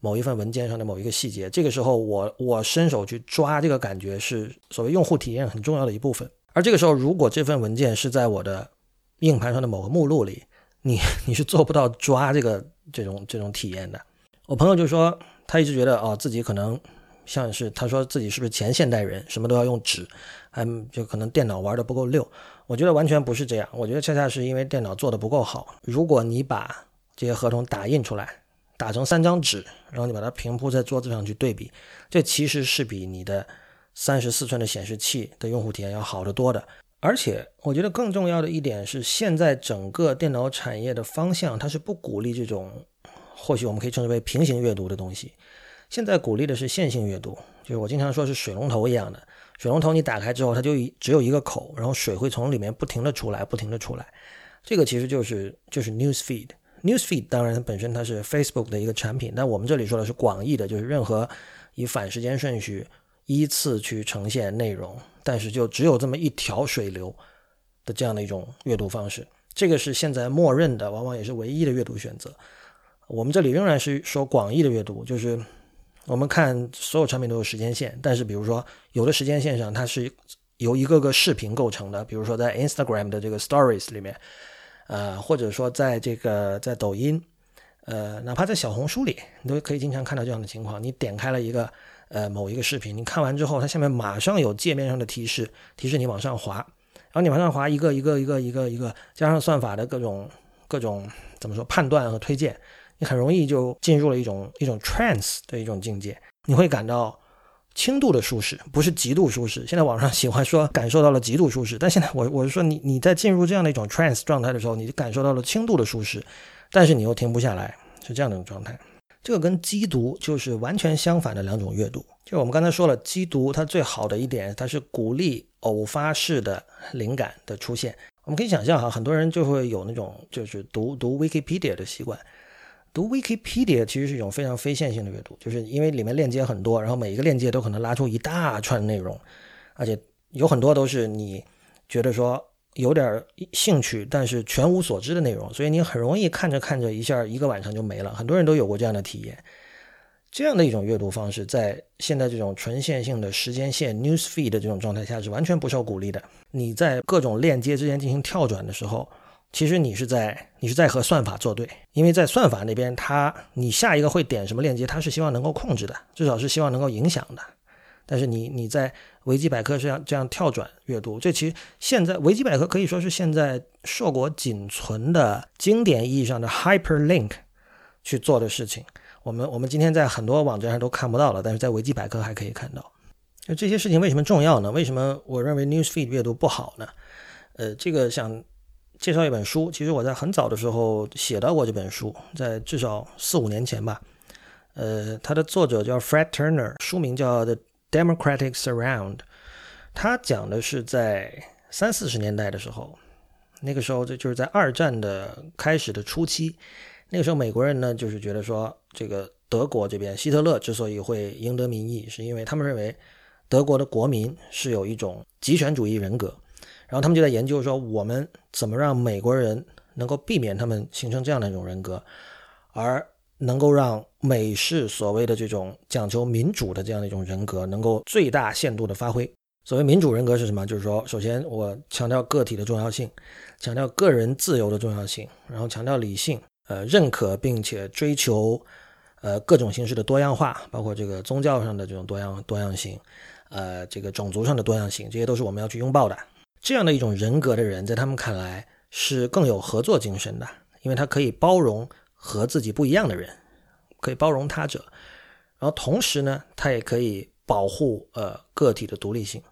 某一份文件上的某一个细节，这个时候我我伸手去抓这个感觉是所谓用户体验很重要的一部分。而这个时候，如果这份文件是在我的硬盘上的某个目录里，你 (laughs) 你是做不到抓这个这种这种体验的。我朋友就说，他一直觉得哦自己可能像是他说自己是不是前现代人，什么都要用纸，还就可能电脑玩的不够溜。我觉得完全不是这样，我觉得恰恰是因为电脑做的不够好。如果你把这些合同打印出来。打成三张纸，然后你把它平铺在桌子上去对比，这其实是比你的三十四寸的显示器的用户体验要好得多的。而且我觉得更重要的一点是，现在整个电脑产业的方向，它是不鼓励这种或许我们可以称之为平行阅读的东西。现在鼓励的是线性阅读，就是我经常说是水龙头一样的，水龙头你打开之后，它就只有一个口，然后水会从里面不停的出来，不停的出来。这个其实就是就是 news feed。Newsfeed 当然本身它是 Facebook 的一个产品，但我们这里说的是广义的，就是任何以反时间顺序依次去呈现内容，但是就只有这么一条水流的这样的一种阅读方式。这个是现在默认的，往往也是唯一的阅读选择。我们这里仍然是说广义的阅读，就是我们看所有产品都有时间线，但是比如说有的时间线上它是由一个个视频构成的，比如说在 Instagram 的这个 Stories 里面。呃，或者说在这个在抖音，呃，哪怕在小红书里，你都可以经常看到这样的情况。你点开了一个呃某一个视频，你看完之后，它下面马上有界面上的提示，提示你往上滑，然后你往上滑一个一个一个一个一个，加上算法的各种各种怎么说判断和推荐，你很容易就进入了一种一种 trance 的一种境界，你会感到。轻度的舒适不是极度舒适。现在网上喜欢说感受到了极度舒适，但现在我我是说你你在进入这样的一种 trance 状态的时候，你就感受到了轻度的舒适，但是你又停不下来，是这样的一种状态。这个跟机读就是完全相反的两种阅读。就我们刚才说了，机读它最好的一点，它是鼓励偶发式的灵感的出现。我们可以想象哈，很多人就会有那种就是读读 Wikipedia 的习惯。读 Wikipedia 其实是一种非常非线性的阅读，就是因为里面链接很多，然后每一个链接都可能拉出一大串内容，而且有很多都是你觉得说有点兴趣，但是全无所知的内容，所以你很容易看着看着一下一个晚上就没了。很多人都有过这样的体验。这样的一种阅读方式，在现在这种纯线性的时间线 news feed 的这种状态下是完全不受鼓励的。你在各种链接之间进行跳转的时候。其实你是在你是在和算法作对，因为在算法那边，它你下一个会点什么链接，它是希望能够控制的，至少是希望能够影响的。但是你你在维基百科这样这样跳转阅读，这其实现在维基百科可以说是现在硕果仅存的经典意义上的 hyperlink 去做的事情。我们我们今天在很多网站上都看不到了，但是在维基百科还可以看到。那这些事情为什么重要呢？为什么我认为 newsfeed 阅读不好呢？呃，这个想。介绍一本书，其实我在很早的时候写到过这本书，在至少四五年前吧。呃，它的作者叫 Fred Turner，书名叫《The Democratic Surround》。他讲的是在三四十年代的时候，那个时候就就是在二战的开始的初期，那个时候美国人呢就是觉得说，这个德国这边，希特勒之所以会赢得民意，是因为他们认为德国的国民是有一种极权主义人格，然后他们就在研究说，我们怎么让美国人能够避免他们形成这样的一种人格，而能够让美式所谓的这种讲求民主的这样的一种人格能够最大限度的发挥。所谓民主人格是什么？就是说，首先我强调个体的重要性，强调个人自由的重要性，然后强调理性，呃，认可并且追求，呃，各种形式的多样化，包括这个宗教上的这种多样多样性，呃，这个种族上的多样性，这些都是我们要去拥抱的。这样的一种人格的人，在他们看来是更有合作精神的，因为他可以包容和自己不一样的人，可以包容他者，然后同时呢，他也可以保护呃个体的独立性。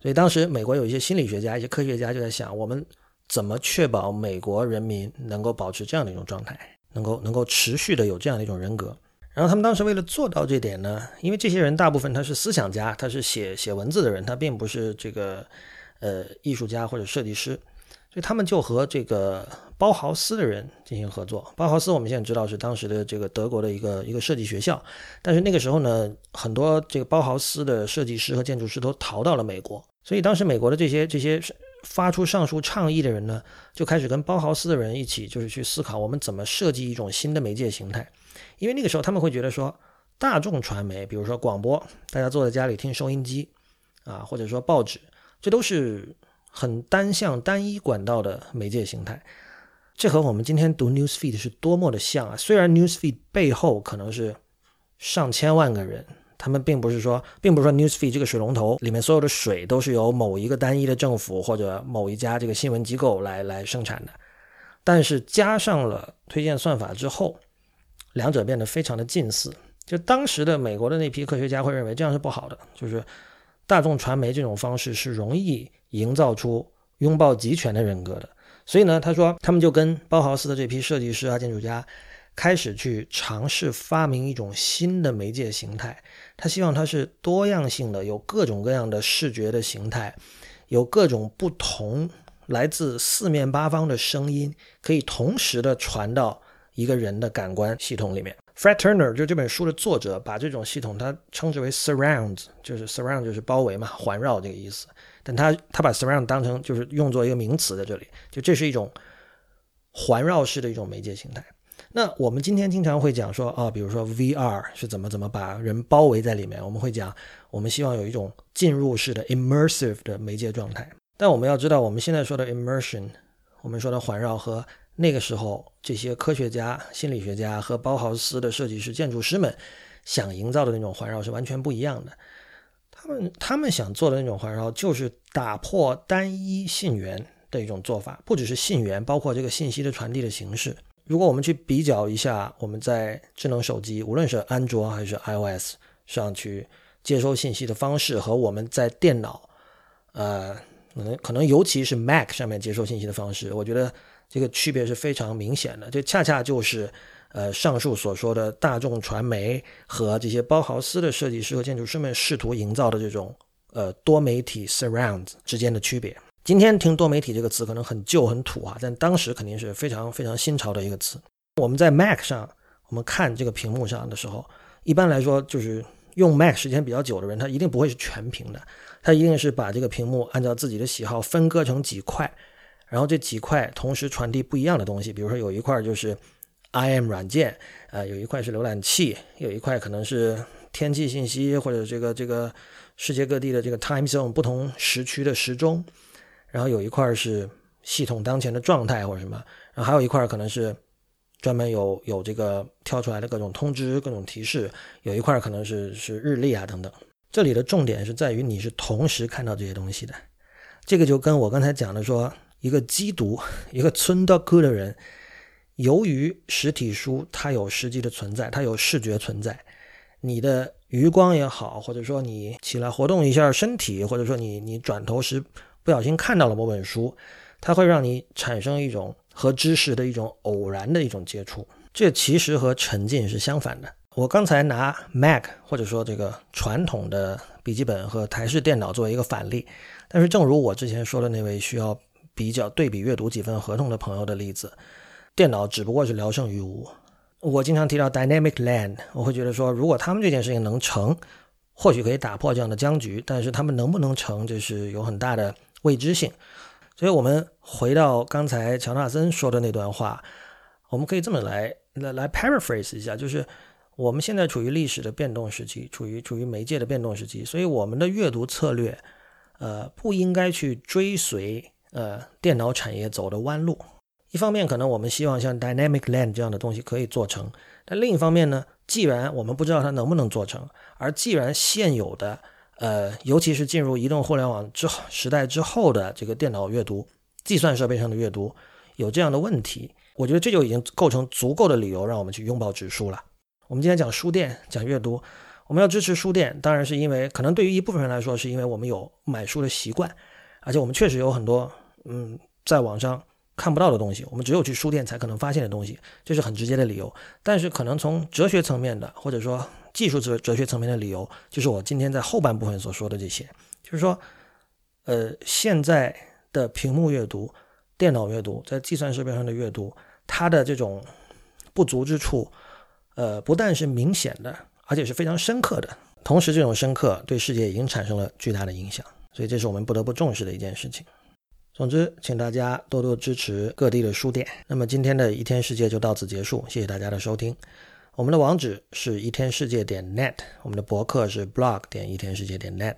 所以当时美国有一些心理学家、一些科学家就在想，我们怎么确保美国人民能够保持这样的一种状态，能够能够持续的有这样的一种人格。然后他们当时为了做到这点呢，因为这些人大部分他是思想家，他是写写文字的人，他并不是这个呃艺术家或者设计师，所以他们就和这个包豪斯的人进行合作。包豪斯我们现在知道是当时的这个德国的一个一个设计学校，但是那个时候呢，很多这个包豪斯的设计师和建筑师都逃到了美国。所以当时美国的这些这些发出上述倡议的人呢，就开始跟包豪斯的人一起，就是去思考我们怎么设计一种新的媒介形态。因为那个时候他们会觉得说，大众传媒，比如说广播，大家坐在家里听收音机啊，或者说报纸，这都是很单向、单一管道的媒介形态。这和我们今天读 news feed 是多么的像啊！虽然 news feed 背后可能是上千万个人。他们并不是说，并不是说 newsfeed 这个水龙头里面所有的水都是由某一个单一的政府或者某一家这个新闻机构来来生产的，但是加上了推荐算法之后，两者变得非常的近似。就当时的美国的那批科学家会认为这样是不好的，就是大众传媒这种方式是容易营造出拥抱集权的人格的。所以呢，他说他们就跟包豪斯的这批设计师啊、建筑家。开始去尝试发明一种新的媒介形态，他希望它是多样性的，有各种各样的视觉的形态，有各种不同来自四面八方的声音，可以同时的传到一个人的感官系统里面。Fred Turner 就这本书的作者，把这种系统他称之为 surround，就是 surround 就是包围嘛，环绕这个意思。但他他把 surround 当成就是用作一个名词在这里，就这是一种环绕式的一种媒介形态。那我们今天经常会讲说啊，比如说 VR 是怎么怎么把人包围在里面。我们会讲，我们希望有一种进入式的 immersive 的媒介状态。但我们要知道，我们现在说的 immersion，我们说的环绕和那个时候这些科学家、心理学家和包豪斯的设计师、建筑师们想营造的那种环绕是完全不一样的。他们他们想做的那种环绕，就是打破单一信源的一种做法，不只是信源，包括这个信息的传递的形式。如果我们去比较一下，我们在智能手机，无论是安卓还是 iOS 上去接收信息的方式，和我们在电脑，呃，可能可能尤其是 Mac 上面接收信息的方式，我觉得这个区别是非常明显的。这恰恰就是呃上述所说的大众传媒和这些包豪斯的设计师和建筑师们试图营造的这种呃多媒体 surround 之间的区别。今天听多媒体这个词可能很旧很土啊，但当时肯定是非常非常新潮的一个词。我们在 Mac 上，我们看这个屏幕上的时候，一般来说就是用 Mac 时间比较久的人，他一定不会是全屏的，他一定是把这个屏幕按照自己的喜好分割成几块，然后这几块同时传递不一样的东西。比如说有一块就是 IM 软件，呃，有一块是浏览器，有一块可能是天气信息或者这个这个世界各地的这个 Time Zone 不同时区的时钟。然后有一块是系统当前的状态或者什么，然后还有一块可能是专门有有这个跳出来的各种通知、各种提示，有一块可能是是日历啊等等。这里的重点是在于你是同时看到这些东西的。这个就跟我刚才讲的说，一个机读、(laughs) 一个村道库的人，由于实体书它有实际的存在，它有视觉存在，你的余光也好，或者说你起来活动一下身体，或者说你你转头时。不小心看到了某本书，它会让你产生一种和知识的一种偶然的一种接触，这其实和沉浸是相反的。我刚才拿 Mac 或者说这个传统的笔记本和台式电脑作为一个反例，但是正如我之前说的那位需要比较对比阅读几份合同的朋友的例子，电脑只不过是聊胜于无，我经常提到 dynamic land，我会觉得说，如果他们这件事情能成，或许可以打破这样的僵局，但是他们能不能成，这是有很大的未知性。所以，我们回到刚才乔纳森说的那段话，我们可以这么来来来 paraphrase 一下，就是我们现在处于历史的变动时期，处于处于媒介的变动时期，所以我们的阅读策略，呃，不应该去追随呃电脑产业走的弯路。一方面，可能我们希望像 Dynamic Land 这样的东西可以做成，但另一方面呢，既然我们不知道它能不能做成，而既然现有的呃，尤其是进入移动互联网之后时代之后的这个电脑阅读、计算设备上的阅读有这样的问题，我觉得这就已经构成足够的理由让我们去拥抱纸书了。我们今天讲书店、讲阅读，我们要支持书店，当然是因为可能对于一部分人来说，是因为我们有买书的习惯，而且我们确实有很多嗯，在网上看不到的东西，我们只有去书店才可能发现的东西，这是很直接的理由。但是可能从哲学层面的，或者说技术哲哲学层面的理由，就是我今天在后半部分所说的这些，就是说，呃，现在的屏幕阅读、电脑阅读，在计算设备上的阅读，它的这种不足之处，呃，不但是明显的，而且是非常深刻的。同时，这种深刻对世界已经产生了巨大的影响，所以这是我们不得不重视的一件事情。总之，请大家多多支持各地的书店。那么今天的一天世界就到此结束，谢谢大家的收听。我们的网址是一天世界点 net，我们的博客是 blog 点一天世界点 net。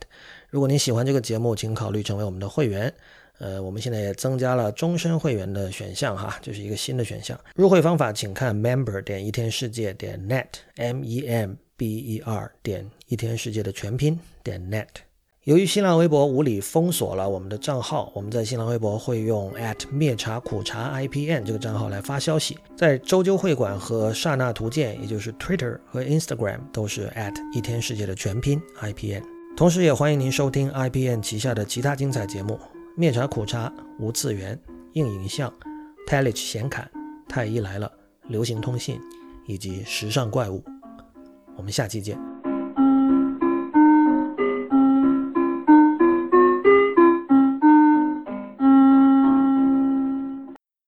如果您喜欢这个节目，请考虑成为我们的会员。呃，我们现在也增加了终身会员的选项哈，这是一个新的选项。入会方法请看 member 点一天世界点 net，m e m b e r 点一天世界的全拼点 net。由于新浪微博无理封锁了我们的账号，我们在新浪微博会用 at 灭茶苦茶 IPN 这个账号来发消息。在周究会馆和刹那图鉴，也就是 Twitter 和 Instagram 都是 at 一天世界的全拼 IPN。同时，也欢迎您收听 IPN 旗下的其他精彩节目：灭茶苦茶、无次元、硬影像、Telich 显侃、太医来了、流行通信以及时尚怪物。我们下期见。